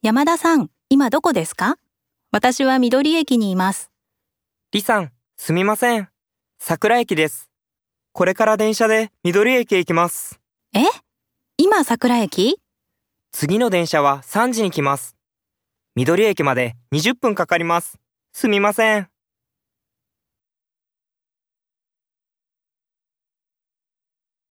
山田さん、今どこですか？私は緑駅にいます。李さん、すみません。桜駅です。これから電車で緑駅へ行きます。え？今桜駅？次の電車は3時に来ます。緑駅まで20分かかります。すみません。